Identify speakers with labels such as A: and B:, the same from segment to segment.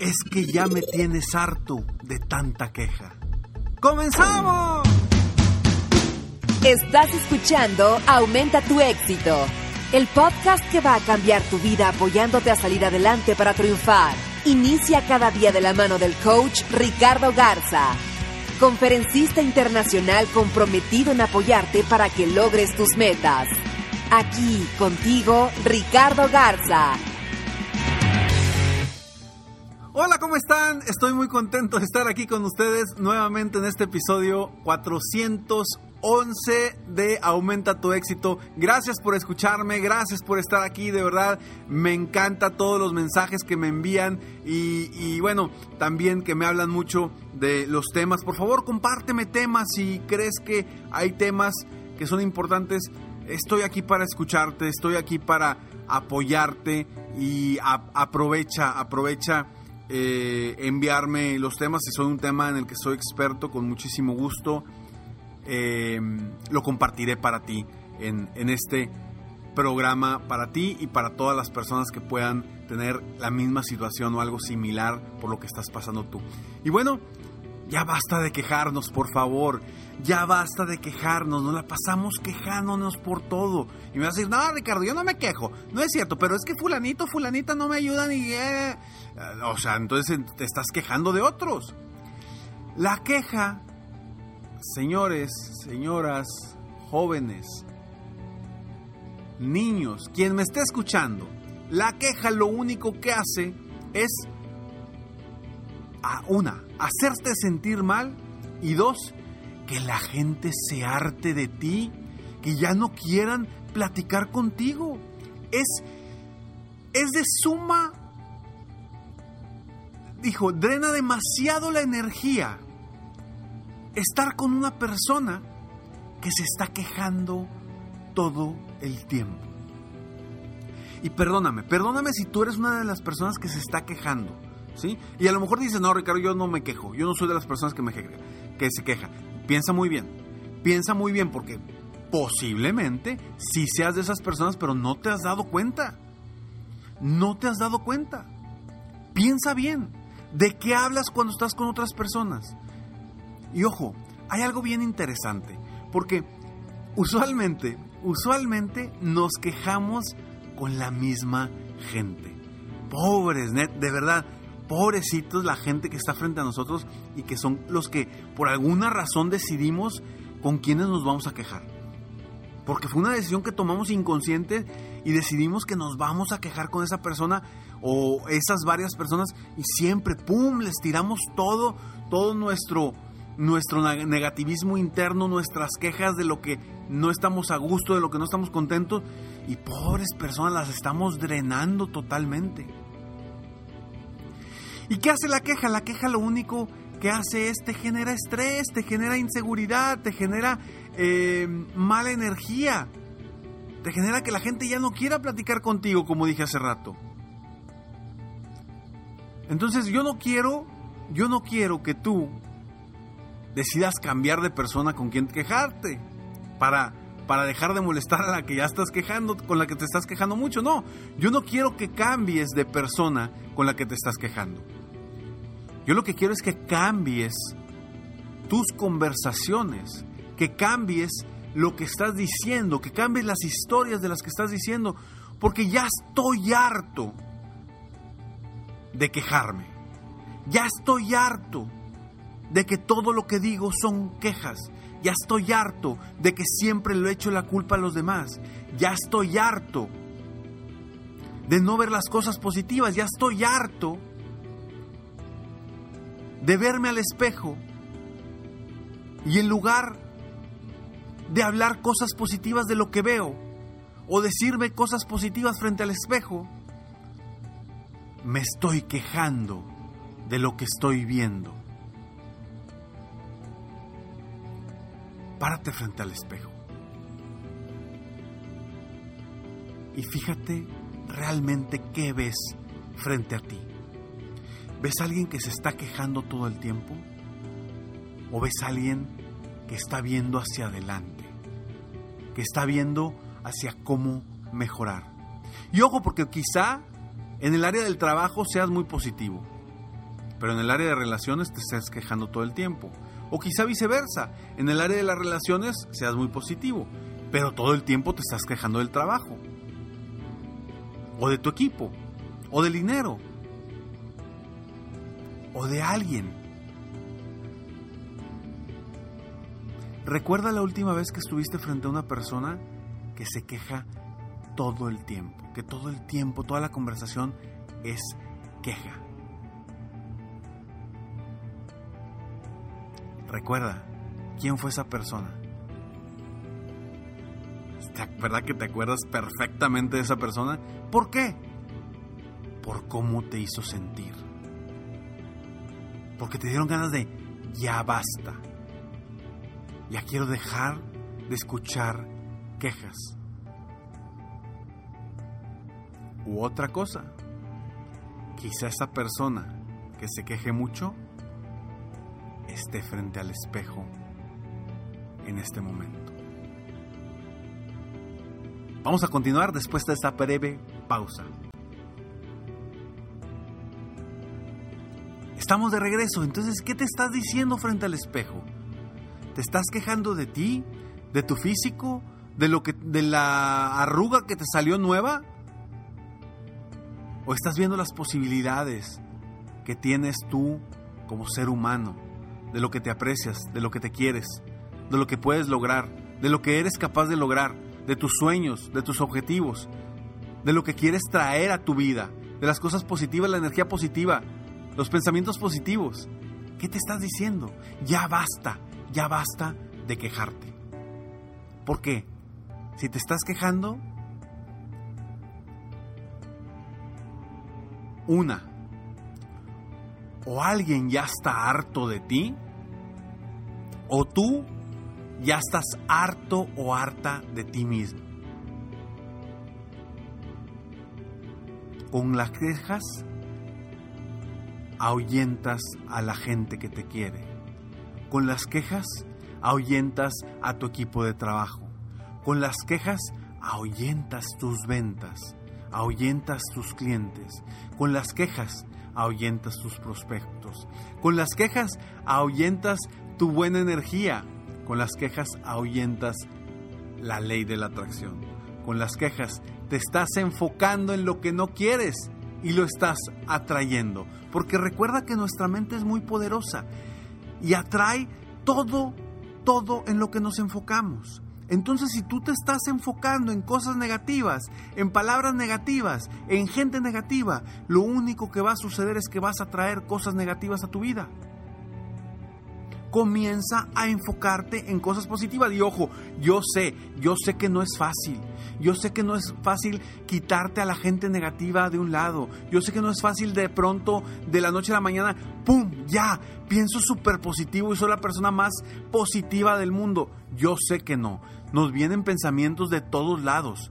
A: Es que ya me tienes harto de tanta queja. ¡Comenzamos!
B: Estás escuchando Aumenta tu éxito, el podcast que va a cambiar tu vida apoyándote a salir adelante para triunfar. Inicia cada día de la mano del coach Ricardo Garza, conferencista internacional comprometido en apoyarte para que logres tus metas. Aquí contigo, Ricardo Garza
A: Hola, ¿cómo están? Estoy muy contento de estar aquí con ustedes nuevamente en este episodio 411 de Aumenta tu éxito. Gracias por escucharme, gracias por estar aquí, de verdad me encanta todos los mensajes que me envían y, y bueno, también que me hablan mucho de los temas. Por favor, compárteme temas si crees que hay temas que son importantes. Estoy aquí para escucharte, estoy aquí para apoyarte y aprovecha, aprovecha eh, enviarme los temas. Si soy un tema en el que soy experto, con muchísimo gusto eh, lo compartiré para ti en, en este programa, para ti y para todas las personas que puedan tener la misma situación o algo similar por lo que estás pasando tú. Y bueno, ya basta de quejarnos, por favor. Ya basta de quejarnos. Nos la pasamos quejándonos por todo. Y me vas a decir, no, Ricardo, yo no me quejo. No es cierto, pero es que fulanito, fulanita no me ayudan y... Eh". O sea, entonces te estás quejando de otros. La queja, señores, señoras, jóvenes, niños, quien me esté escuchando, la queja lo único que hace es a una, hacerte sentir mal y dos, que la gente se arte de ti, que ya no quieran platicar contigo. Es, es de suma, dijo, drena demasiado la energía estar con una persona que se está quejando todo el tiempo. Y perdóname, perdóname si tú eres una de las personas que se está quejando y a lo mejor dices, no, Ricardo, yo no me quejo, yo no soy de las personas que, me se queja. Piensa muy bien, piensa muy bien porque posiblemente sí seas de esas personas, pero no te has dado cuenta. No te has dado cuenta. Piensa bien, ¿de qué hablas cuando estás con otras personas? Y ojo, hay algo bien interesante, porque usualmente, usualmente nos quejamos con la misma gente. Pobres, net, de verdad, pobrecitos la gente que está frente a nosotros y que son los que por alguna razón decidimos con quiénes nos vamos a quejar. Porque fue una decisión que tomamos inconsciente y decidimos que nos vamos a quejar con esa persona o esas varias personas y siempre, ¡pum!, les tiramos todo, todo nuestro, nuestro negativismo interno, nuestras quejas de lo que no estamos a gusto, de lo que no estamos contentos y pobres personas las estamos drenando totalmente. ¿Y qué hace la queja? La queja lo único que hace es te genera estrés, te genera inseguridad, te genera eh, mala energía, te genera que la gente ya no quiera platicar contigo, como dije hace rato. Entonces yo no quiero, yo no quiero que tú decidas cambiar de persona con quien quejarte para para dejar de molestar a la que ya estás quejando, con la que te estás quejando mucho. No, yo no quiero que cambies de persona con la que te estás quejando. Yo lo que quiero es que cambies tus conversaciones, que cambies lo que estás diciendo, que cambies las historias de las que estás diciendo, Porque ya estoy harto de quejarme. Ya estoy harto de que todo lo que digo son quejas. Ya estoy harto de que siempre le echo la culpa a los demás. Ya estoy harto de no ver las cosas positivas. Ya estoy harto de verme al espejo y en lugar de hablar cosas positivas de lo que veo o decirme cosas positivas frente al espejo, me estoy quejando de lo que estoy viendo. Párate frente al espejo. Y fíjate realmente qué ves frente a ti. ¿Ves a alguien que se está quejando todo el tiempo? ¿O ves a alguien que está viendo hacia adelante? Que está viendo hacia cómo mejorar. Y ojo, porque quizá en el área del trabajo seas muy positivo, pero en el área de relaciones te estés quejando todo el tiempo. O quizá viceversa, en el área de las relaciones seas muy positivo, pero todo el tiempo te estás quejando del trabajo, o de tu equipo, o del dinero, o de alguien. Recuerda la última vez que estuviste frente a una persona que se queja todo el tiempo, que todo el tiempo, toda la conversación es queja. Recuerda, ¿quién fue esa persona? ¿Verdad que te acuerdas perfectamente de esa persona? ¿Por qué? Por cómo te hizo sentir. Porque te dieron ganas de, ya basta. Ya quiero dejar de escuchar quejas. U otra cosa, quizá esa persona que se queje mucho esté frente al espejo en este momento. Vamos a continuar después de esta breve pausa. Estamos de regreso, entonces, ¿qué te estás diciendo frente al espejo? ¿Te estás quejando de ti, de tu físico, de lo que de la arruga que te salió nueva? ¿O estás viendo las posibilidades que tienes tú como ser humano, de lo que te aprecias, de lo que te quieres, de lo que puedes lograr, de lo que eres capaz de lograr, de tus sueños, de tus objetivos, de lo que quieres traer a tu vida, de las cosas positivas, la energía positiva, los pensamientos positivos? ¿Qué te estás diciendo? Ya basta, ya basta de quejarte. ¿Por qué? Si te estás quejando, una, o alguien ya está harto de ti, o tú ya estás harto o harta de ti mismo. Con las quejas ahuyentas a la gente que te quiere. Con las quejas ahuyentas a tu equipo de trabajo. Con las quejas ahuyentas tus ventas, ahuyentas tus clientes. Con las quejas ahuyentas tus prospectos. Con las quejas ahuyentas tu buena energía. Con las quejas ahuyentas la ley de la atracción. Con las quejas te estás enfocando en lo que no quieres y lo estás atrayendo. Porque recuerda que nuestra mente es muy poderosa y atrae todo, todo en lo que nos enfocamos. Entonces, si tú te estás enfocando en cosas negativas, en palabras negativas, en gente negativa, lo único que va a suceder es que vas a traer cosas negativas a tu vida. Comienza a enfocarte en cosas positivas. Y ojo, yo sé, yo sé que no es fácil. Yo sé que no es fácil quitarte a la gente negativa de un lado. Yo sé que no es fácil de pronto, de la noche a la mañana, ¡pum! Ya, pienso súper positivo y soy la persona más positiva del mundo. Yo sé que no. Nos vienen pensamientos de todos lados.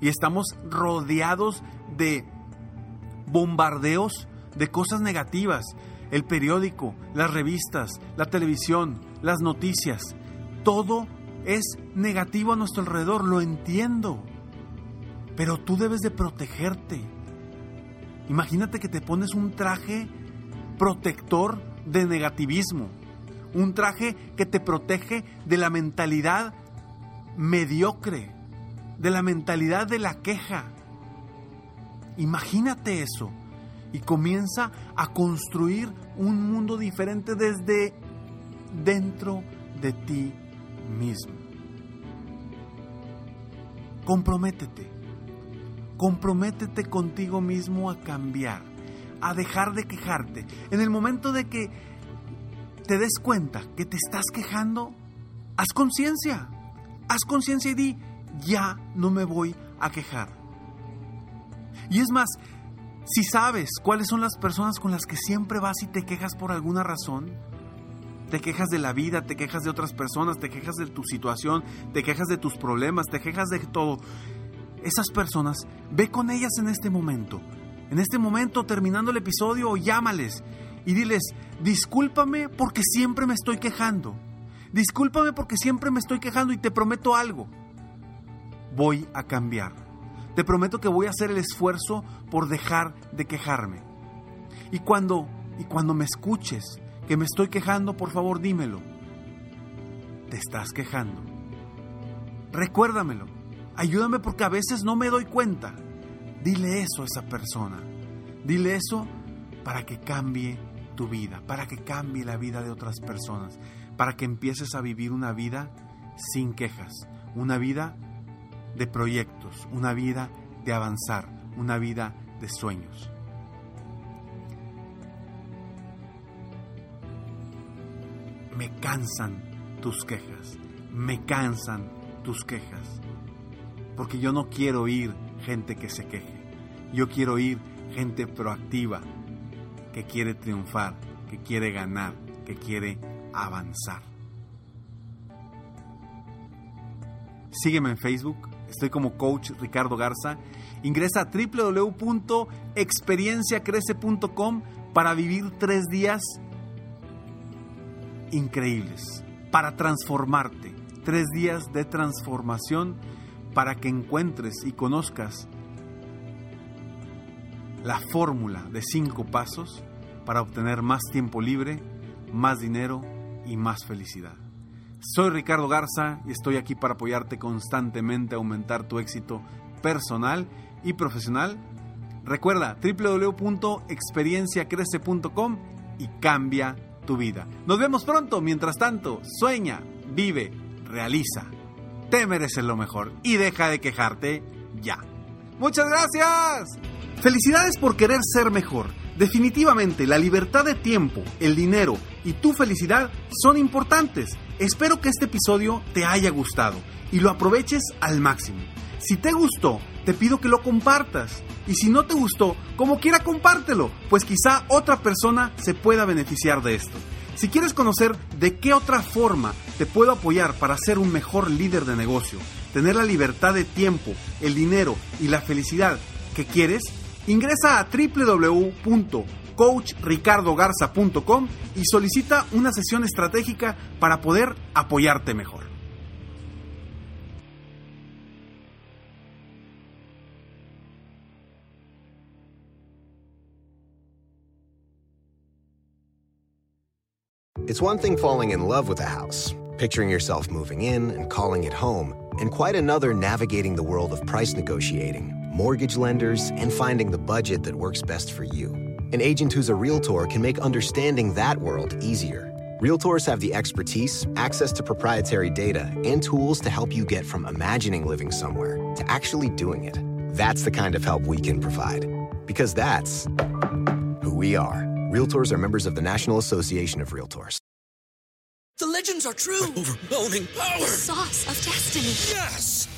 A: Y estamos rodeados de bombardeos de cosas negativas. El periódico, las revistas, la televisión, las noticias. Todo es negativo a nuestro alrededor, lo entiendo. Pero tú debes de protegerte. Imagínate que te pones un traje protector de negativismo. Un traje que te protege de la mentalidad mediocre, de la mentalidad de la queja, Imagínate eso y comienza a construir un mundo diferente desde dentro de ti mismo. Comprométete. Comprométete contigo mismo a cambiar, a dejar de quejarte. En el momento de que te des cuenta que te estás quejando, haz conciencia. Haz conciencia y di, ya no me voy a quejar. Y es más, si sabes cuáles son las personas con las que siempre vas y te quejas por alguna razón, te quejas de la vida, te quejas de otras personas, te quejas de tu situación, te quejas de tus problemas, te quejas de todo. Esas personas, ve con ellas en este momento. En este momento, terminando el episodio, llámales y diles, discúlpame porque siempre me estoy quejando. Discúlpame porque siempre me estoy quejando y te prometo algo. Voy a cambiar. Te prometo que voy a hacer el esfuerzo por dejar de quejarme. Y cuando y cuando me escuches que me estoy quejando, por favor dímelo. Te estás quejando. Recuérdamelo. Ayúdame porque a veces no me doy cuenta. Dile eso a esa persona. Dile eso para que cambie tu vida, para que cambie la vida de otras personas, para que empieces a vivir una vida sin quejas, una vida de proyectos, una vida de avanzar, una vida de sueños. me cansan tus quejas, me cansan tus quejas. Porque yo no quiero oír gente que se queje, yo quiero oír gente proactiva, que quiere triunfar, que quiere ganar, que quiere avanzar. Sígueme en Facebook, estoy como coach Ricardo Garza. Ingresa a www.experienciacrece.com para vivir tres días increíbles para transformarte. Tres días de transformación para que encuentres y conozcas la fórmula de cinco pasos para obtener más tiempo libre, más dinero y más felicidad. Soy Ricardo Garza y estoy aquí para apoyarte constantemente a aumentar tu éxito personal y profesional. Recuerda www.experienciacrece.com y cambia tu vida. Nos vemos pronto. Mientras tanto, sueña, vive, realiza. Te mereces lo mejor y deja de quejarte ya. Muchas gracias. Felicidades por querer ser mejor. Definitivamente la libertad de tiempo, el dinero y tu felicidad son importantes. Espero que este episodio te haya gustado y lo aproveches al máximo. Si te gustó, te pido que lo compartas. Y si no te gustó, como quiera compártelo, pues quizá otra persona se pueda beneficiar de esto. Si quieres conocer de qué otra forma te puedo apoyar para ser un mejor líder de negocio, tener la libertad de tiempo, el dinero y la felicidad que quieres, ingresa a www.coachricardogarza.com y solicita una sesión estratégica para poder apoyarte mejor.
C: It's one thing falling in love with a house, picturing yourself moving in and calling it home, and quite another navigating the world of price negotiating, mortgage lenders, and finding the budget that works best for you. An agent who's a realtor can make understanding that world easier. Realtors have the expertise, access to proprietary data, and tools to help you get from imagining living somewhere to actually doing it. That's the kind of help we can provide. Because that's who we are. Realtors are members of the National Association of Realtors.
D: The legends are true.
E: Overwhelming power!
D: The Sauce of destiny.
E: Yes!